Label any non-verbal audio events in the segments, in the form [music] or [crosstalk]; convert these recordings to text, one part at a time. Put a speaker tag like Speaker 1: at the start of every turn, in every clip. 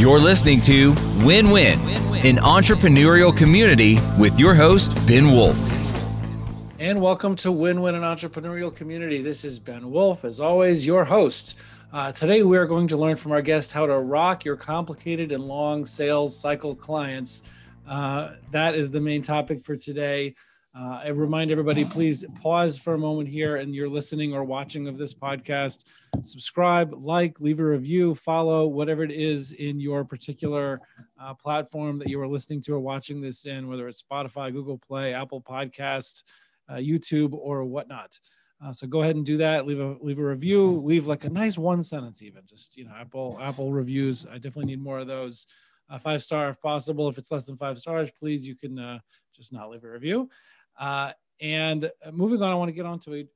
Speaker 1: You're listening to Win Win, an entrepreneurial community with your host, Ben Wolf.
Speaker 2: And welcome to Win Win, an entrepreneurial community. This is Ben Wolf, as always, your host. Uh, today, we are going to learn from our guest how to rock your complicated and long sales cycle clients. Uh, that is the main topic for today. Uh, I remind everybody, please pause for a moment here and you're listening or watching of this podcast. Subscribe, like, leave a review, follow, whatever it is in your particular uh, platform that you are listening to or watching this in, whether it's Spotify, Google Play, Apple Podcast, uh, YouTube, or whatnot. Uh, so go ahead and do that. Leave a leave a review. Leave like a nice one sentence, even just you know Apple Apple reviews. I definitely need more of those. Uh, five star if possible. If it's less than five stars, please you can uh, just not leave a review. Uh, and uh, moving on, I want to get on to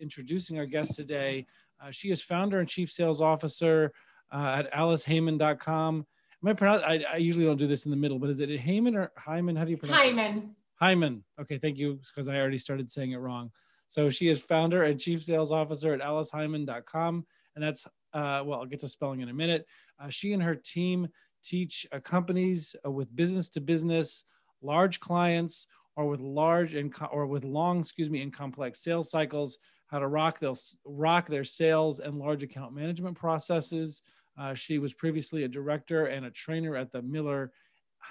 Speaker 2: introducing our guest today. Uh, she is founder and chief sales officer uh, at aliceheiman.com. Am I? I, I, usually don't do this in the middle, but is it Heyman or Hyman? How do you pronounce
Speaker 3: Hyman.
Speaker 2: it? Hyman. Okay, thank you, because I already started saying it wrong. So she is founder and chief sales officer at aliceheiman.com. And that's, uh, well, I'll get to spelling in a minute. Uh, she and her team teach uh, companies with business to business, large clients, or with large and or with long, excuse me, and complex sales cycles, how to rock they'll rock their sales and large account management processes. Uh, she was previously a director and a trainer at the Miller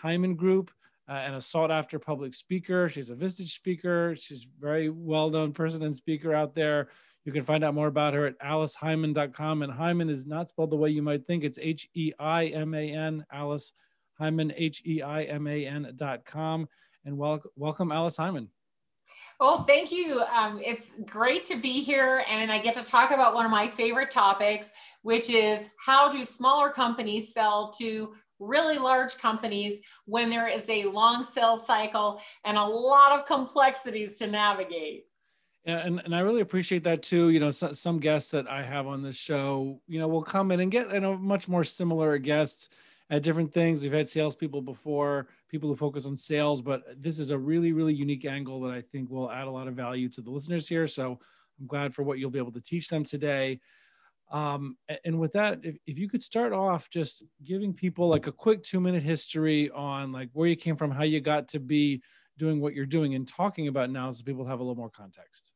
Speaker 2: Heiman Group uh, and a sought after public speaker. She's a Vistage speaker. She's a very well known person and speaker out there. You can find out more about her at aliceheiman.com. And Heiman is not spelled the way you might think. It's H E I M A N, Alice Heiman, H E I M A N.com and wel- welcome Alice Heiman.
Speaker 3: Well, thank you. Um, it's great to be here, and I get to talk about one of my favorite topics, which is how do smaller companies sell to really large companies when there is a long sales cycle and a lot of complexities to navigate.
Speaker 2: Yeah, and, and I really appreciate that too. You know, so, some guests that I have on this show, you know, will come in and get you know much more similar guests at different things. We've had salespeople before, people who focus on sales, but this is a really, really unique angle that I think will add a lot of value to the listeners here. So I'm glad for what you'll be able to teach them today. Um, and with that, if, if you could start off just giving people like a quick two minute history on like where you came from, how you got to be doing what you're doing and talking about now so people have a little more context.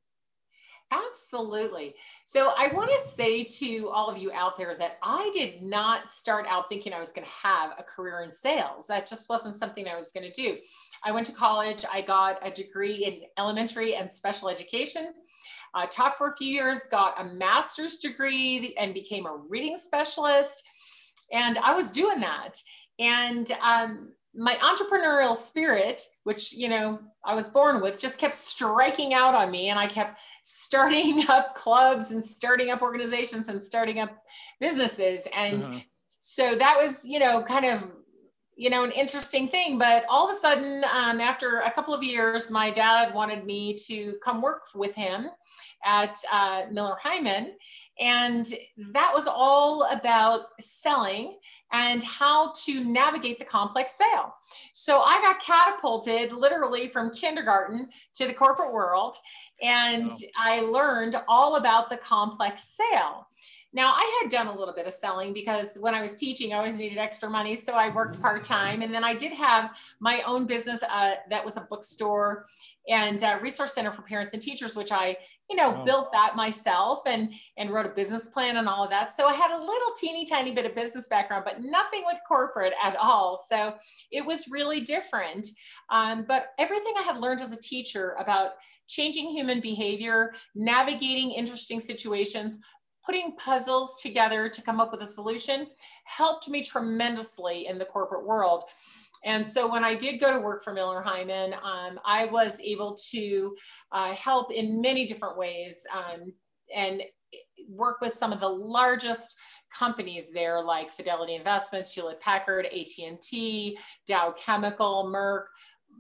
Speaker 3: Absolutely. So I want to say to all of you out there that I did not start out thinking I was going to have a career in sales. That just wasn't something I was going to do. I went to college, I got a degree in elementary and special education. Taught for a few years, got a master's degree, and became a reading specialist. And I was doing that. And um, my entrepreneurial spirit, which, you know, I was born with, just kept striking out on me. And I kept starting [laughs] up clubs and starting up organizations and starting up businesses. And uh-huh. so that was, you know, kind of, you know, an interesting thing. But all of a sudden, um, after a couple of years, my dad wanted me to come work with him at uh, Miller Heiman. And that was all about selling and how to navigate the complex sale. So I got catapulted literally from kindergarten to the corporate world, and wow. I learned all about the complex sale. Now, I had done a little bit of selling because when I was teaching, I always needed extra money. So I worked part time. And then I did have my own business uh, that was a bookstore and a resource center for parents and teachers, which I, you know, wow. built that myself and, and wrote a business plan and all of that. So I had a little teeny tiny bit of business background, but nothing with corporate at all. So it was really different. Um, but everything I had learned as a teacher about changing human behavior, navigating interesting situations, putting puzzles together to come up with a solution helped me tremendously in the corporate world. And so when I did go to work for Miller Heiman, um, I was able to uh, help in many different ways um, and work with some of the largest companies there like Fidelity Investments, Hewlett Packard, AT&T, Dow Chemical, Merck,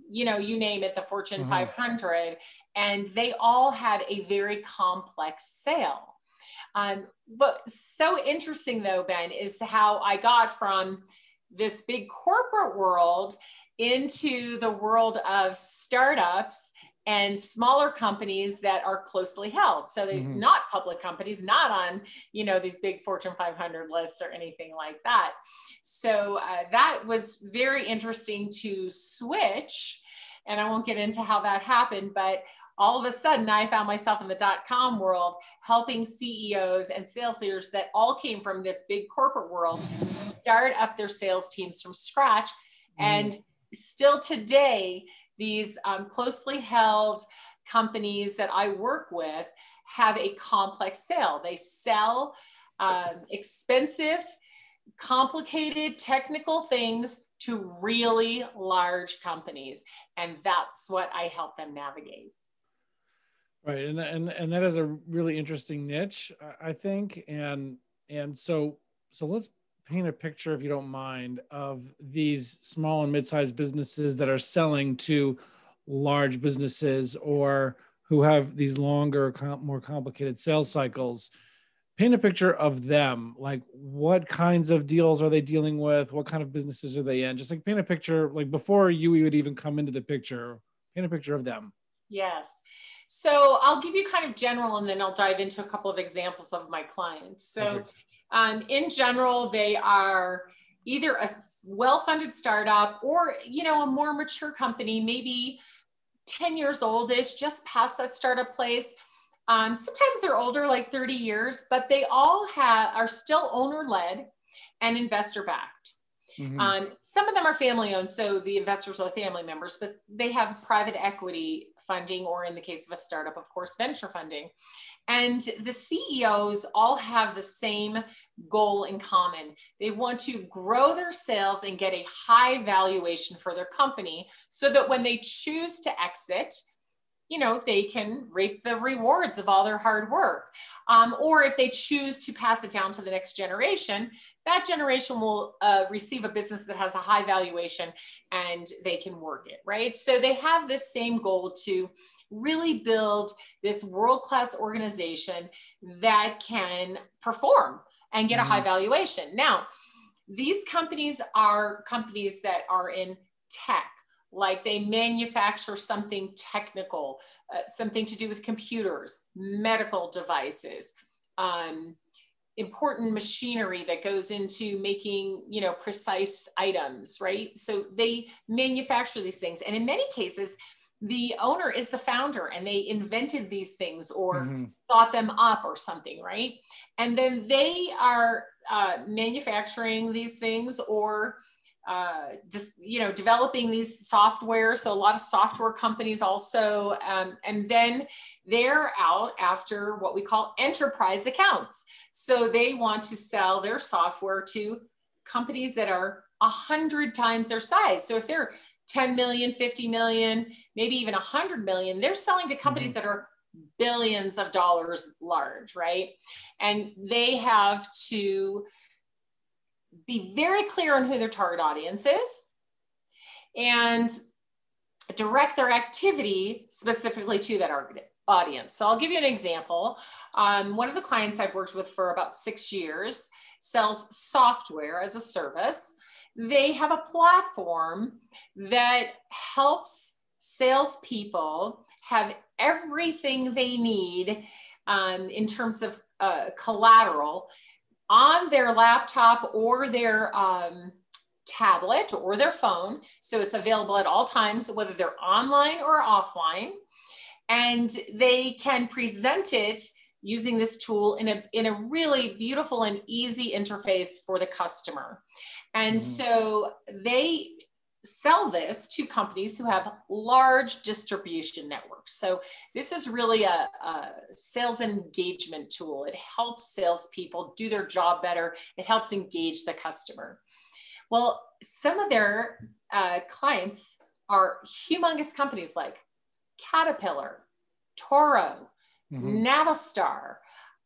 Speaker 3: you know, you name it, the Fortune mm-hmm. 500. And they all had a very complex sale. Um, but so interesting though, Ben, is how I got from this big corporate world into the world of startups and smaller companies that are closely held. So they're mm-hmm. not public companies, not on, you know, these big Fortune 500 lists or anything like that. So uh, that was very interesting to switch. And I won't get into how that happened, but all of a sudden I found myself in the dot com world helping CEOs and sales leaders that all came from this big corporate world start up their sales teams from scratch. Mm. And still today, these um, closely held companies that I work with have a complex sale. They sell um, expensive, complicated, technical things to really large companies. And that's what I help them navigate.
Speaker 2: Right. And, and, and that is a really interesting niche, I think. And, and so, so let's paint a picture, if you don't mind, of these small and mid-sized businesses that are selling to large businesses or who have these longer, more complicated sales cycles. Paint a picture of them. Like, what kinds of deals are they dealing with? What kind of businesses are they in? Just like paint a picture, like before you would even come into the picture. Paint a picture of them.
Speaker 3: Yes. So I'll give you kind of general, and then I'll dive into a couple of examples of my clients. So. Um, in general, they are either a well-funded startup or, you know, a more mature company, maybe 10 years oldish, just past that startup place. Um, sometimes they're older, like 30 years, but they all have are still owner-led and investor-backed. Mm-hmm. Um, some of them are family owned, so the investors are family members, but they have private equity funding, or in the case of a startup, of course, venture funding. And the CEOs all have the same goal in common. They want to grow their sales and get a high valuation for their company so that when they choose to exit, you know, they can reap the rewards of all their hard work. Um, or if they choose to pass it down to the next generation, that generation will uh, receive a business that has a high valuation and they can work it, right? So they have this same goal to really build this world class organization that can perform and get mm-hmm. a high mm-hmm. valuation. Now, these companies are companies that are in tech, like they manufacture something technical, uh, something to do with computers, medical devices. Um, important machinery that goes into making you know precise items right so they manufacture these things and in many cases the owner is the founder and they invented these things or mm-hmm. thought them up or something, right? And then they are uh, manufacturing these things or uh, just you know developing these software so a lot of software companies also um, and then they're out after what we call enterprise accounts so they want to sell their software to companies that are a hundred times their size so if they're 10 million, 50 million, maybe even 100 million, they're selling to companies mm-hmm. that are billions of dollars large, right? And they have to be very clear on who their target audience is and direct their activity specifically to that audience. So I'll give you an example. Um, one of the clients I've worked with for about six years sells software as a service they have a platform that helps salespeople have everything they need um, in terms of uh, collateral on their laptop or their um, tablet or their phone. So it's available at all times, whether they're online or offline. And they can present it using this tool in a, in a really beautiful and easy interface for the customer. And mm-hmm. so they sell this to companies who have large distribution networks. So this is really a, a, sales engagement tool. It helps salespeople do their job better. It helps engage the customer. Well, some of their uh, clients are humongous companies like Caterpillar, Toro, mm-hmm. Navistar,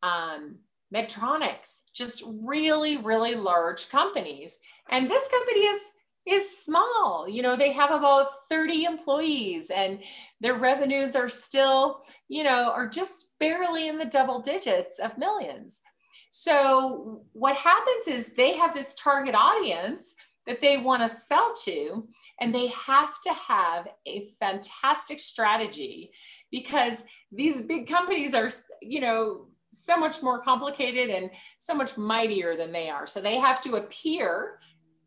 Speaker 3: um, Medtronics, just really, really large companies. And this company is is small. You know, they have about 30 employees and their revenues are still, you know, are just barely in the double digits of millions. So what happens is they have this target audience that they want to sell to. And they have to have a fantastic strategy because these big companies are, you know, so much more complicated and so much mightier than they are. So they have to appear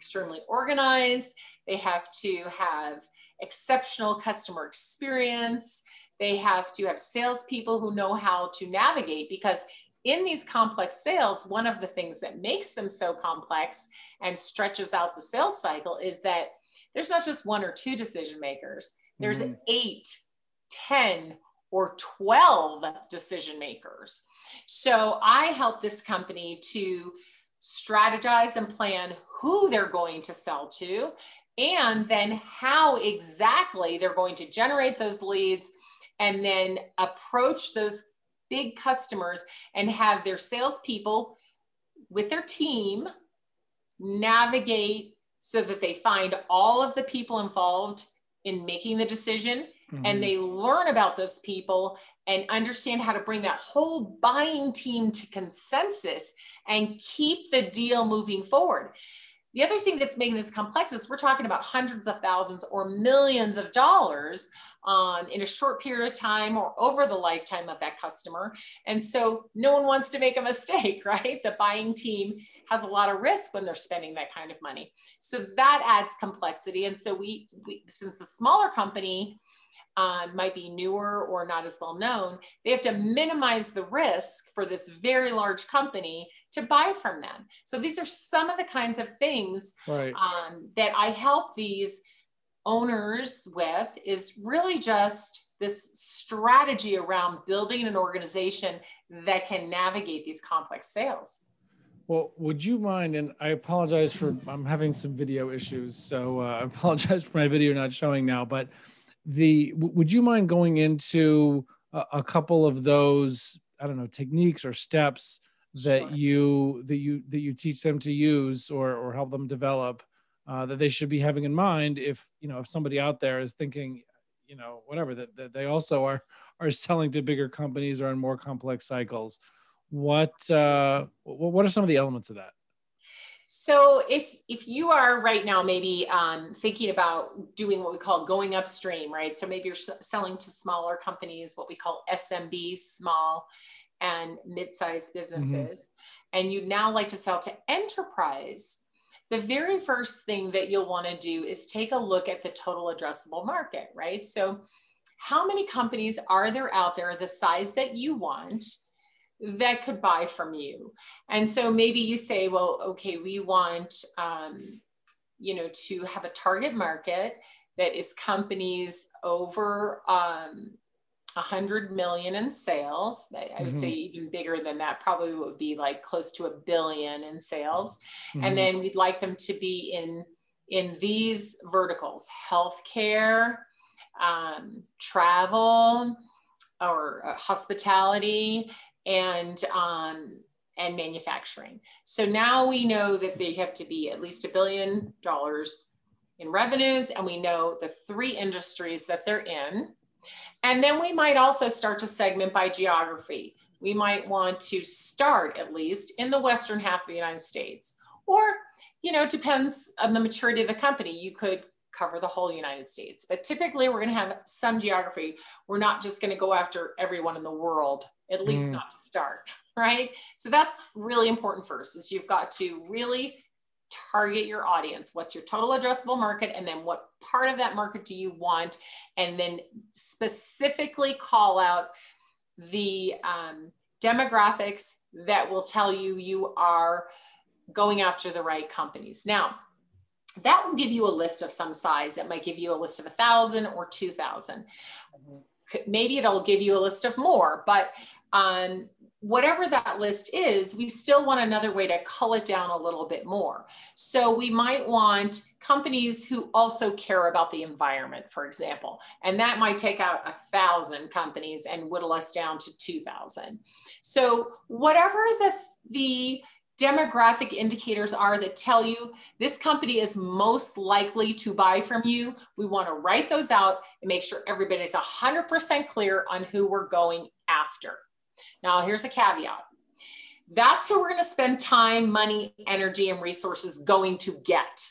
Speaker 3: extremely organized. They have to have exceptional customer experience. They have to have salespeople who know how to navigate because in these complex sales, one of the things that makes them so complex and stretches out the sales cycle is that there's not just one or two decision makers, there's mm-hmm. eight, 10, or 12 decision makers. So I help this company to strategize and plan who they're going to sell to and then how exactly they're going to generate those leads and then approach those big customers and have their salespeople with their team navigate so that they find all of the people involved in making the decision mm-hmm. and they learn about those people and understand how to bring that whole buying team to consensus and keep the deal moving forward. The other thing that's making this complex is we're talking about hundreds of thousands or millions of dollars um, in a short period of time or over the lifetime of that customer. And so no one wants to make a [laughs] mistake, right? The buying team has a lot of risk when they're spending that kind of money. So that adds complexity. And so we, we since the smaller company uh, might be newer or not as well known, they have to minimize the risk for this very large company to buy from them. So these are some of the kinds of things right. um, that I help these owners with is really just this strategy around building an organization that can navigate these complex sales.
Speaker 2: Well, would you mind? And I apologize for I'm having some video issues, so uh, [laughs] I apologize for my video not showing now. But the would you mind going into a, a couple of those I don't know techniques or steps that sure. you that you that you teach them to use or or help them develop uh, that they should be having in mind if you know if somebody out there is thinking you know whatever that, that they also are are selling to bigger companies or in more complex cycles what uh what are some of the elements of that
Speaker 3: so if if you are right now maybe um, thinking about doing what we call going upstream right so maybe you're selling to smaller companies what we call smb small and mid-sized businesses mm-hmm. and you'd now like to sell to enterprise the very first thing that you'll want to do is take a look at the total addressable market, right? So, how many companies are there out there the size that you want that could buy from you? And so maybe you say, well, okay, we want, um, you know, to have a target market that is companies over um, 100 million in sales. I, would mm-hmm. say even bigger than that, probably would be like close to a billion in sales. Mm-hmm. And then we'd like them to be in in these verticals: healthcare, um, travel, or uh, hospitality, and um, and manufacturing. So now we know that they have to be at least a billion dollars in revenues, and we know the three industries that they're in and then we might also start to segment by geography. We might want to start at least in the western half of the United States. Or, you know, depends on the maturity of the company. You could cover the whole United States. But typically we're going to have some geography. We're not just going to go after everyone in the world, at least mm. not to start, [laughs] right? So that's really important first is you've got to really target your audience what's your total addressable market and then what part of that market do you want and then specifically call out the um, demographics that will tell you you are going after the right companies now that will give you a list of some size it might give you a list of a thousand or two thousand maybe it'll give you a list of more but um, whatever that list is, we still want another way to cull it down a little bit more. So we might want companies who also care about the environment, for example, and that might take out a thousand companies and whittle us down to 2000. So whatever the, the demographic indicators are that tell you this company is most likely to buy from you, we want to write those out and make sure everybody's 100% clear on who we're going after. Now, here's a caveat that's who we're going to spend time, money, energy, and resources going to get.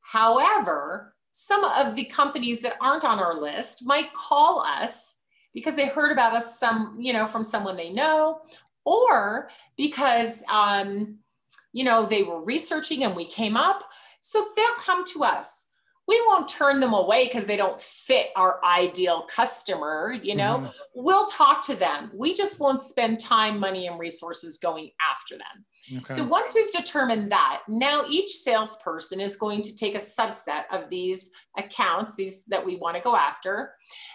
Speaker 3: However, some of the companies that aren't on our list might call us because they heard about us some, you know, from someone they know, or because um, you know they were researching and we came up. So they'll come to us we won't turn them away because they don't fit our ideal customer you know mm-hmm. we'll talk to them we just won't spend time money and resources going after them okay. so once we've determined that now each salesperson is going to take a subset of these accounts these that we want to go after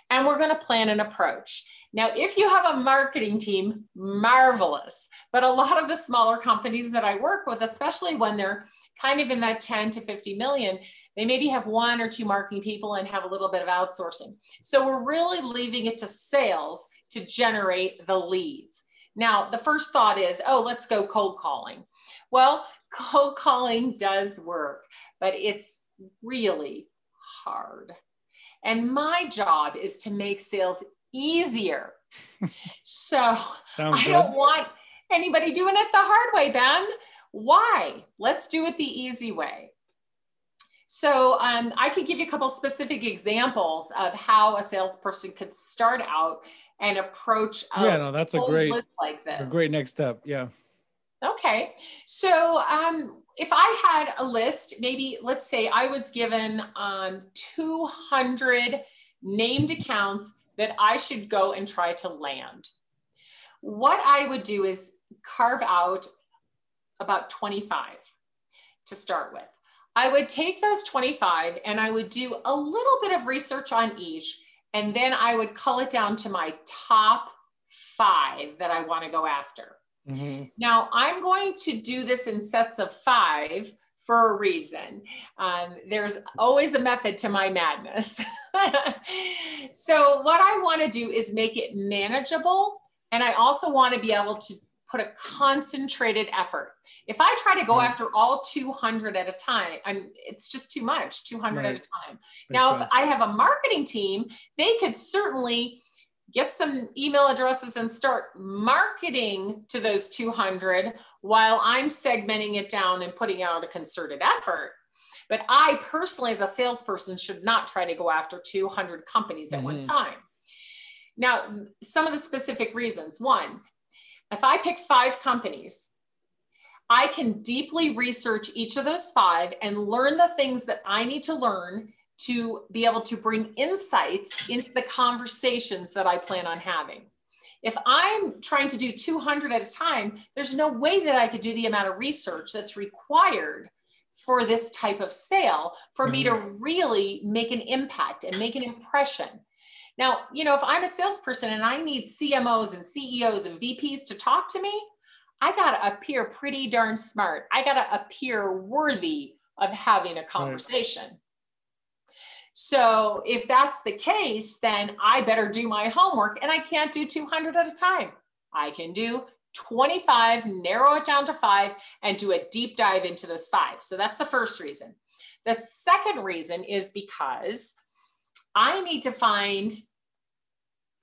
Speaker 3: and we're going to plan an approach now, if you have a marketing team, marvelous. But a lot of the smaller companies that I work with, especially when they're kind of in that 10 to 50 million, they maybe have one or two marketing people and have a little bit of outsourcing. So we're really leaving it to sales to generate the leads. Now, the first thought is, oh, let's go cold calling. Well, cold calling does work, but it's really hard. And my job is to make sales easier. so [laughs] Sounds I don't want anybody doing it the hard way, Ben. Why? Let's do it the easy way. So um, I could give you a couple specific examples of how a salesperson could start out and approach.
Speaker 2: yeah, no, that's a great like this. A great next step. Yeah.
Speaker 3: Okay, so um, if I had a list, maybe let's say I was given um, 200 named accounts that I should go and try to land. What I would do is carve out about 25 to start with. I would take those 25 and I would do a little bit of research on each, and then I would cull it down to my top five that I want to go after. Mm-hmm. Now, I'm going to do this in sets of five for a reason. Um, there's always a method to my madness. [laughs] so, what I want to do is make it manageable. And I also want to be able to put a concentrated effort. If I try to go right. after all 200 at a time, I'm, it's just too much, 200 right. at a time. Makes now, sense. if I have a marketing team, they could certainly get some email addresses and start marketing to those 200 while I'm segmenting it down and putting out a concerted effort. But I personally, as a salesperson, should not try to go after 200 companies at mm-hmm. one time. Now, some of the specific reasons. One, if I pick five companies, I can deeply research each of those five and learn the things that I need to learn to be able to bring insights into the conversations that I plan on having. If I'm trying to do 200 at a time, there's no way that I could do the amount of research that's required for this type of sale for me to mm-hmm. really make an impact and make an impression. Now, you know, if I'm a salesperson and I need CMOs and CEOs and VPs to talk to me, I got to appear pretty darn smart. I got to appear worthy of having a conversation. Right. So if that's the case, then I better do my homework and I can't do 200 at a time. I can do 25, narrow it down to five, and do a deep dive into those five. So that's the first reason. The second reason is because I need to find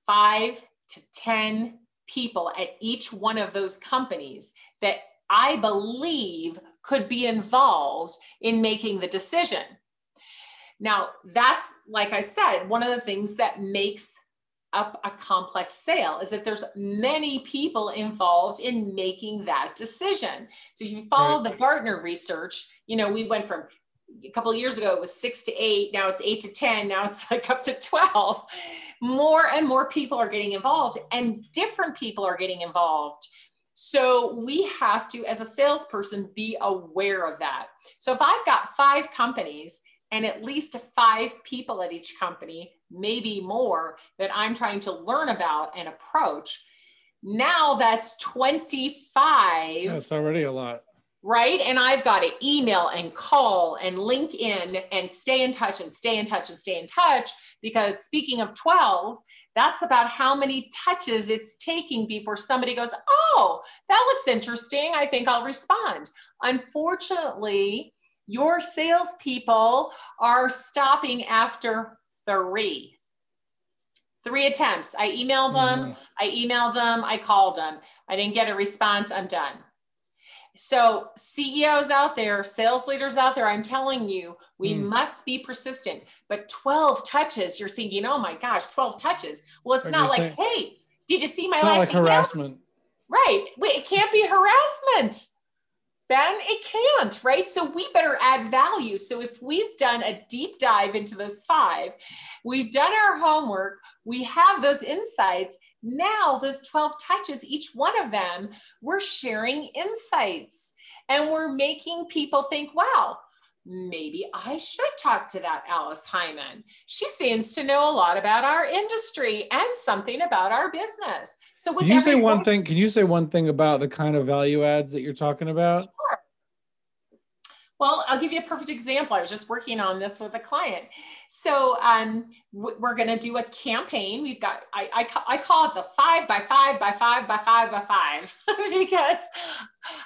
Speaker 3: five to 10 people at each one of those companies that I believe could be involved in making the decision. Now, that's like I said, one of the things that makes up a complex sale is that there's many people involved in making that decision. So if you follow right. the Gartner research, you know, we went from a couple years ago it was six to eight now it's eight to ten now it's [laughs] like up to 12 more and more people are getting involved and different people are getting involved so we have to as a salesperson be aware of that so if i've got five companies and at least five people at each company maybe more that i'm trying to learn about and approach now that's 25
Speaker 2: that's already a lot
Speaker 3: right? And I've got to email and call and link in and stay in touch and stay in touch and stay in touch because speaking of 12, that's about how many touches it's taking before somebody goes, Oh, that looks interesting. I think I'll respond. Unfortunately, your salespeople are stopping after three. Three attempts. I emailed them, mm. I emailed them, I called them. I didn't get a response. I'm done So, CEOs out there, sales leaders out there, I'm telling you, we mm. must be persistent. But 12 touches, you're thinking, oh my gosh, 12 touches. Well, it's not like, saying, hey, did you see my last
Speaker 2: like email? harassment.
Speaker 3: Right. Wait, it can't be harassment. Ben, it can't, right? So we better add value. So if we've done a deep dive into those five, we've done our homework, we have those insights. Now, those 12 touches, each one of them, we're sharing insights and we're making people think, wow, maybe I should talk to that Alice Heiman. She seems to know a lot about our industry and something about our business. So,
Speaker 2: can you say one thing? Can you say one thing about the kind of value adds that you're talking about?
Speaker 3: Sure. Well, I'll give you a perfect example. I was just working on this with a client. So um, we're going to do a campaign. We've got, I, I, I call it the five by five by five by five by five [laughs] because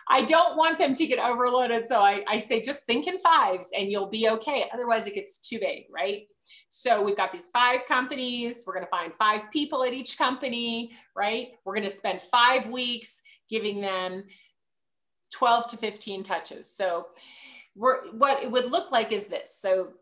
Speaker 3: I don't want them to get overloaded. So I, I say just think in fives and you'll be okay. Otherwise, it gets too big, right? So we've got these five companies. We're going to find five people at each company, right? We're going to spend five weeks giving them 12 to 15 touches. So we're, what it would look like is this. So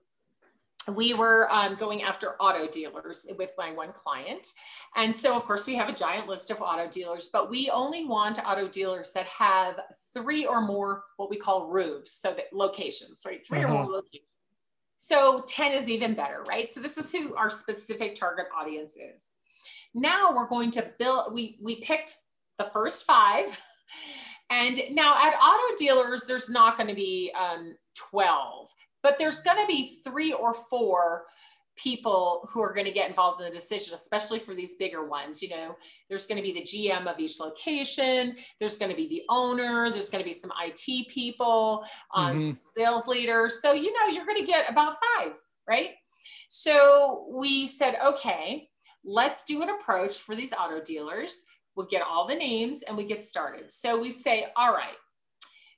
Speaker 3: we were um, going after auto dealers with my one client. And so, of course, we have a giant list of auto dealers, but we only want auto dealers that have three or more what we call roofs, so that locations, right? 3 uh-huh. or more uh-huh. locations. So 10 is even better, right? So this is who our specific target audience is. Now we're going to build, we, we picked the first five and now at auto dealers, there's not going to be um, 12, but there's going to be three or four people who are going to get involved in the decision, especially for these bigger ones. You know, there's going to be the GM of each location, there's going to be the owner, there's going to be some IT people, um, mm-hmm. sales leaders. So, you know, you're going to get about five, right? So we said, okay, let's do an approach for these auto dealers we get all the names and we get started. So we say, all right,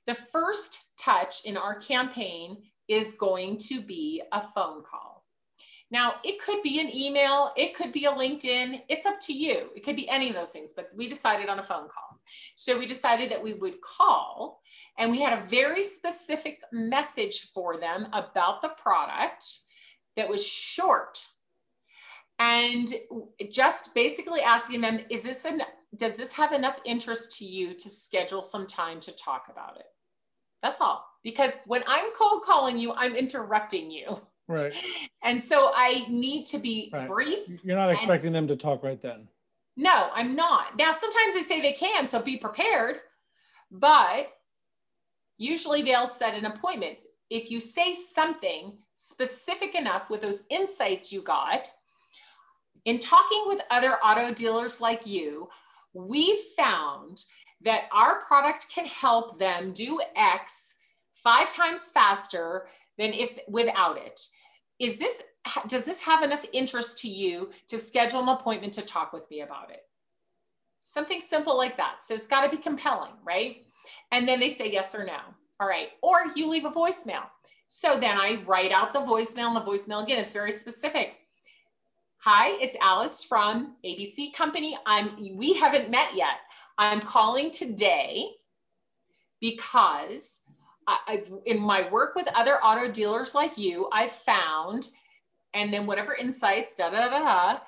Speaker 3: the first touch in our campaign is going to be a phone call. Now, it could be an email, it could be a LinkedIn, it's up to you. It could be any of those things, but we decided on a phone call. So we decided that we would call and we had a very specific message for them about the product that was short and just basically asking them is this an does this have enough interest to you to schedule some time to talk about it? That's all. Because when I'm cold calling you, I'm interrupting you.
Speaker 2: Right. [laughs]
Speaker 3: And so I need to be right. brief.
Speaker 2: You're not expecting them to talk right then.
Speaker 3: No, I'm not. Now, sometimes they say they can, so be prepared. But usually they'll set an appointment. If you say something specific enough with those insights you got, in talking with other auto dealers like you, we found that our product can help them do X five times faster than if without it. Is this, does this have enough interest to you to schedule an appointment to talk with me about it? Something simple like that. So it's got to be compelling, right? And then they say yes or no. All right. Or you leave a voicemail. So then I write out the voicemail, and the voicemail again is very specific. Hi, it's Alice from ABC Company. I'm we haven't met yet. I'm calling today because I, have in my work with other auto dealers like you, I've found, and then whatever insights, da da da da.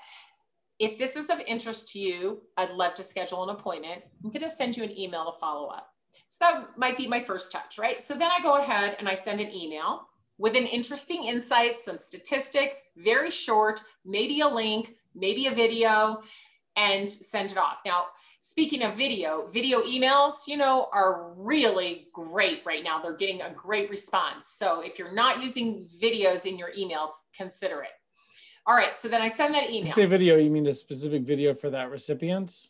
Speaker 3: If this is of interest to you, I'd love to schedule an appointment. I'm going to send you an email to follow up. So that might be my first touch, right? So then I go ahead and I send an email with an interesting insight, some statistics, very short, maybe a link, maybe a video, and send it off. Now, speaking of video, video emails, you know, are really great right now. They're getting a great response. So if you're not using videos in your emails, consider it. All right, so then I send that email.
Speaker 2: You say video, you mean a specific video for that recipient?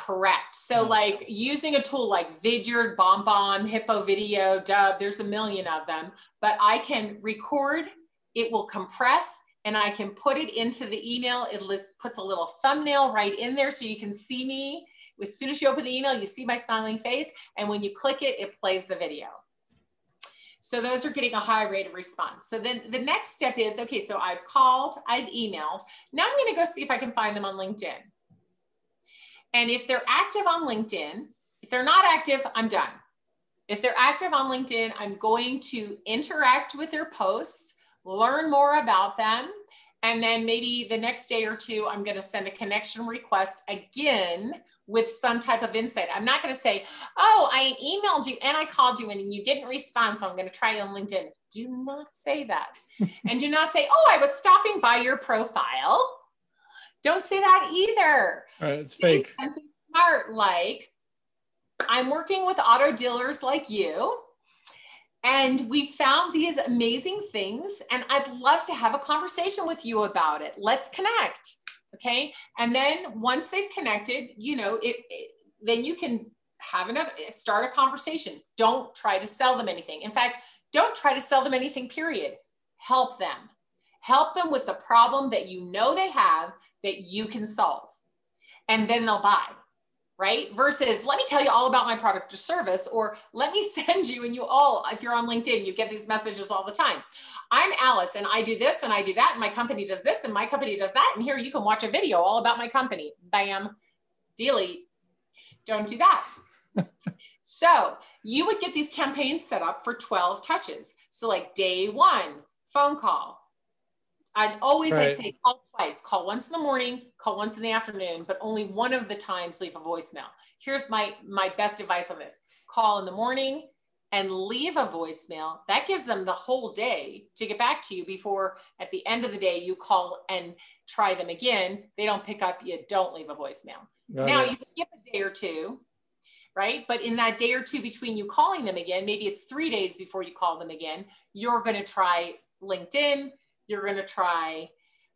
Speaker 3: Correct. So, hmm. like using a tool like Vidyard, BombBomb, Hippo Video, Dub, there's a million of them, but I can record, it will compress, and I can put it into the email. It lists, puts a little thumbnail right in there so you can see me. As soon as you open the email, you see my smiling face. And when you click it, it plays the video. So those are getting a high rate of response. So then the next step is, okay, so I've called, I've emailed. Now I'm gonna go see if I can find them on LinkedIn. And if they're active on LinkedIn, if they're not active, I'm done. If they're active on LinkedIn, I'm going to interact with their posts, learn more about them, and then maybe the next day or two, I'm going to send a connection request again with some type of insight. I'm not going to say, Oh, I emailed you and I called you and you didn't respond. So I'm going to try you on LinkedIn. Do not say that. [laughs] and do not say, Oh, I was stopping by your profile. Don't say that either.
Speaker 2: Right, it's fake.
Speaker 3: Something smart like, I'm working with auto dealers like you and we found these amazing things, and I'd love to have a conversation with you about it. Let's connect. Okay. And then once they've connected, you know, it, it then you can have enough, start a conversation. Don't try to sell them anything. In fact, don't try to sell them anything, period. Help them. Help them with the problem that you know they have that you can solve. And then they'll buy right? Versus let me tell you all about my product or service, or let me [laughs] send you, and you all, if you're on LinkedIn, you get these messages all the time. I'm Alice and I do this and I do that, and my company does this and my company does that. And here you can watch a video all about my company. Bam, delete. Don't do that. [laughs] so you would get these campaigns set up for 12 touches. So, like day one, phone call, I'd always right. I say call twice. Call once in the morning, call once in the afternoon, but only one of the times leave a voicemail. Here's my my best advice on this. Call in the morning and leave a voicemail. That gives them the whole day to get back to you before at the end of the day you call and try them again. They don't pick up, you don't leave a voicemail. Got now it. you skip a day or two, right? But in that day or two between you calling them again, maybe it's three days before you call them again, you're going to try LinkedIn, you're going to try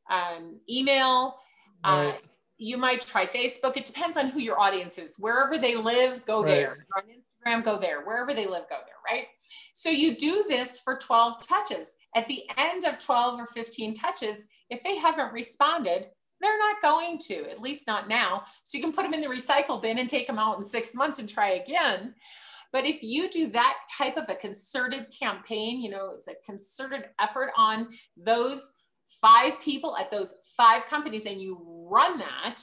Speaker 3: um, email. Uh, right. Uh, you might try Facebook. It depends on who your audience is. Wherever they live, go right. there. on Instagram, go there. Wherever they live, go there, right? So you do this for 12 touches. At the end of 12 or 15 touches, if they haven't responded, they're not going to, at least not now. So you can put them in the recycle bin and take them out in six months and try again. But if you do that type of a concerted campaign, you know, it's a concerted effort on those five people at those five companies and you run that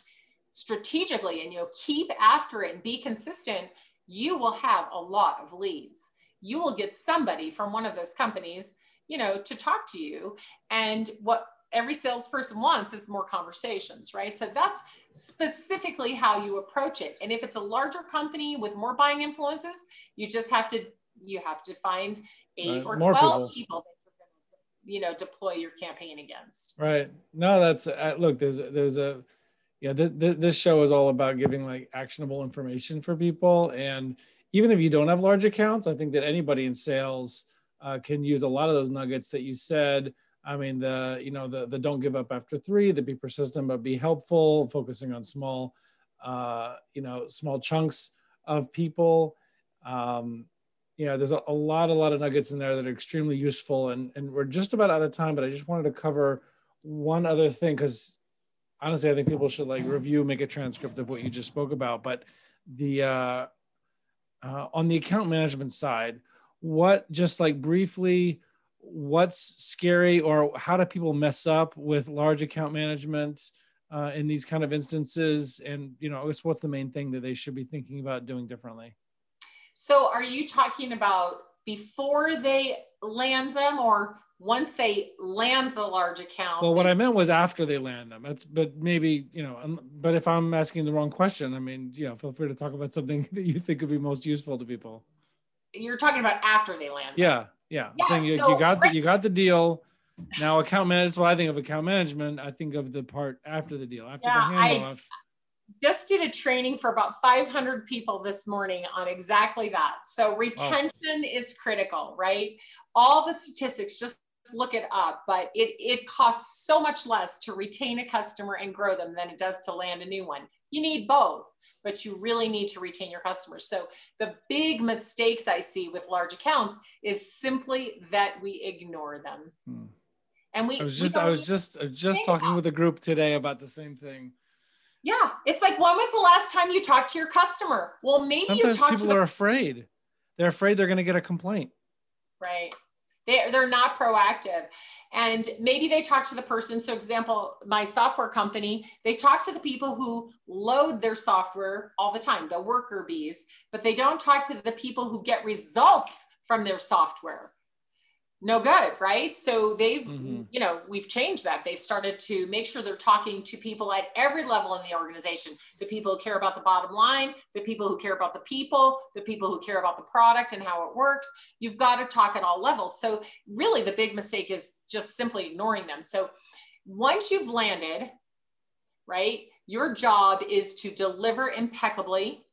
Speaker 3: strategically and you know keep after it and be consistent, you will have a lot of leads. You will get somebody from one of those companies, you know, to talk to you. And what every salesperson wants is more conversations, right? So that's specifically how you approach it. And if it's a larger company with more buying influences, you just have to you have to find eight or 12 people, people you know deploy your campaign against.
Speaker 2: Right. No that's uh, look there's there's a yeah th- th- this show is all about giving like actionable information for people. And even if you don't have large accounts i think that anybody in sales uh, can use a lot of those nuggets that you said I mean, the you know the the don't give up after three, the be persistent but be helpful, focusing on small, uh, you know, small chunks of people. Um, you know, there's a, a lot, a lot of nuggets in there that are extremely useful, and and we're just about out of time. But I just wanted to cover one other thing because honestly, I think people should like review, make a transcript of what you just spoke about. But the uh, uh, on the account management side, what just like briefly what's scary or how do people mess up with large account management uh, in these kind of instances? And you know I guess what's the main thing that they should be thinking about doing differently?
Speaker 3: So are you talking about before they land them or once they land the large account?
Speaker 2: Well what i meant was after they land them. That's but maybe you know but if i'm asking the wrong question i mean you know feel free to talk about something [laughs] that you think would be most useful to people.
Speaker 3: You're talking about after they land
Speaker 2: yeah. them. Yeah, yeah saying you, so you got the you got the deal. Now account management. So I think of account management. I think of the part after the deal, after yeah, the handoff. I
Speaker 3: just did a training for about 500 people this morning on exactly that. So retention oh. is critical, right? All the statistics, just look it up, but it, it costs so much less to retain a customer and grow them than it does to land a new one. You need both but you really need to retain your customers. So the big mistakes I see with large accounts is simply that we ignore them. Hmm.
Speaker 2: And we I was just I was just just talking with a group today about the same thing.
Speaker 3: Yeah, it's like when was the last time you talked to your customer? Well, maybe
Speaker 2: Sometimes
Speaker 3: you talked
Speaker 2: people to the- are afraid. They're afraid they're going to get a complaint.
Speaker 3: Right. They're, they're not proactive. And maybe they talk to the person. So, example, my software company, they talk to the people who load their software all the time, the worker bees, but they don't talk to the people who get results from their software no good, right? So they've, mm-hmm. you know, we've changed that. They've started to make sure they're talking to people at every level in the organization the people who care about the bottom line, the people who care about the people, the people who care about the product and how it works. You've got to talk at all levels. So, really, the big mistake is just simply ignoring them. So, once you've landed, right, your job is to deliver impeccably,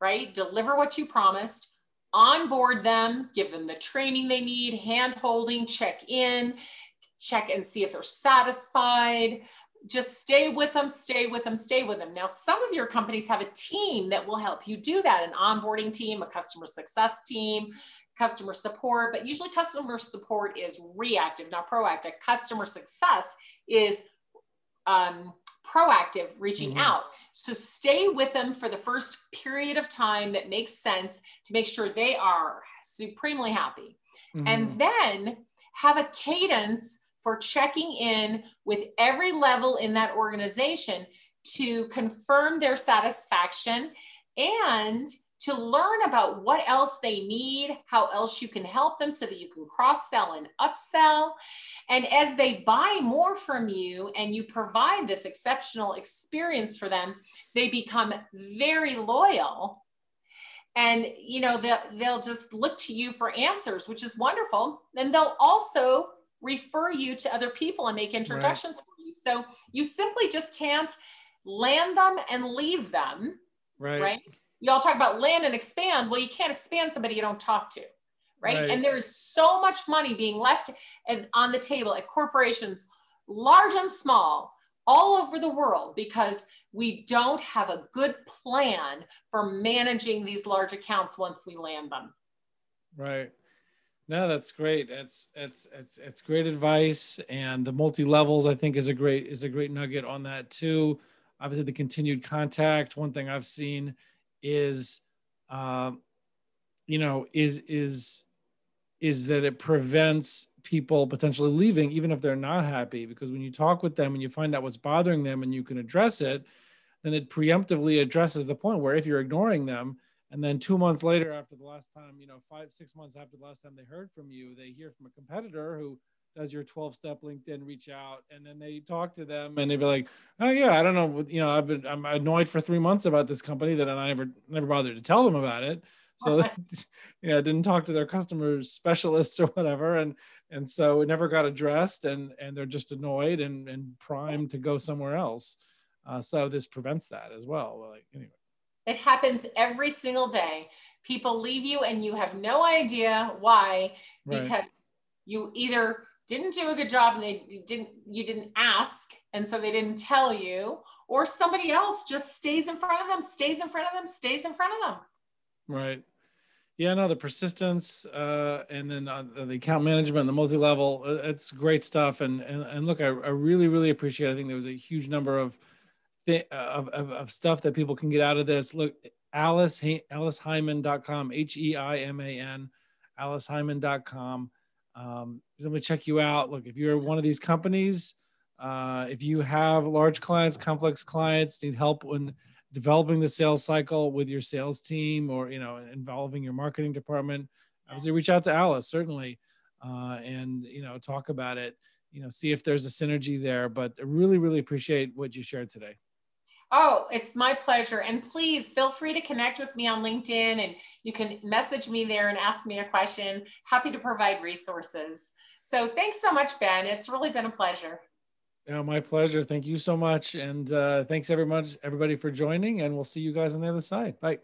Speaker 3: right? Deliver what you promised onboard them, give them the training they need, hand holding, check in, check and see if they're satisfied. Just stay with them, stay with them, stay with them. Now, some of your companies have a team that will help you do that an onboarding team, a customer success team, customer support, but usually customer support is reactive, not proactive. Customer success is um, proactive reaching mm-hmm. out. So stay with them for the first period of time that makes sense to make sure they are supremely happy. Mm-hmm. And then have a cadence for checking in with every level in that organization to confirm their satisfaction and to learn about what else they need, how else you can help them so that you can cross sell and upsell. And as they buy more from you and you provide this exceptional experience for them, they become very loyal. And you know they'll, they'll just look to you for answers, which is wonderful. And they'll also refer you to other people and make introductions right. for you. So you simply just can't land them and leave them.
Speaker 2: Right.
Speaker 3: Right y'all talk about land and expand. Well, you can't expand somebody you don't talk to. Right? right. And there is so much money being left and on the table at corporations, large and small, all over the world because we don't have a good plan for managing these large accounts once we land them.
Speaker 2: Right. No, that's great. It's it's it's it's great advice, and the multi levels I think is a great is a great nugget on that too. Obviously, the continued contact. One thing I've seen is uh, you know is is is that it prevents people potentially leaving even if they're not happy. Because when you talk with them and you find out what's bothering them and you can address it then it preemptively addresses the point where if you're ignoring them and then two months later after the last time you know five six months after the last time they heard from you they hear from a competitor who does your 12 step LinkedIn reach out and then they talk to them and they'd be like, oh yeah, I don't know. You know, I've been, I'm annoyed for three months about this company that I never, never bothered to tell them about it. So, [laughs] [laughs] you know, didn't talk to their customers specialists or whatever. And, and so it never got addressed and, and they're just annoyed and, and primed to go somewhere else. Uh, so this prevents that as well. Like anyway.
Speaker 3: It happens every single day. People leave you and you have no idea why, because right. you either didn't do a good job and they didn't you didn't ask. And so they didn't tell you or somebody else just stays in front of them stays in front of them stays in front of them.
Speaker 2: Right. Yeah no the persistence uh, and then uh, the account management the multi-level uh, it's great stuff. And and, and look I, I really really appreciate it. i think there was a huge number of, th- of, of, of stuff that people can get out of this. Look alice aliceheiman.com h-e-i-m-a-n aliceheiman.com um, let me check you out. Look, if you're one of these companies, uh, if you have large clients, complex clients, need help when developing the sales cycle with your sales team or you know involving your marketing department, obviously reach out to Alice certainly, uh, and you know talk about it. You know, see if there's a synergy there. But I really, really appreciate what you shared today.
Speaker 3: Oh, it's my pleasure. And please feel free to connect with me on LinkedIn and you can message me there and ask me a question. Happy to provide resources. So thanks so much, Ben. It's really been a pleasure.
Speaker 2: Yeah, my pleasure. Thank you so much. And uh, thanks every much, everybody for joining. And we'll see you guys on the other side. Bye.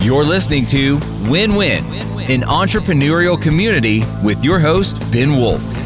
Speaker 1: You're listening to Win Win, an entrepreneurial community with your host, Ben Wolf.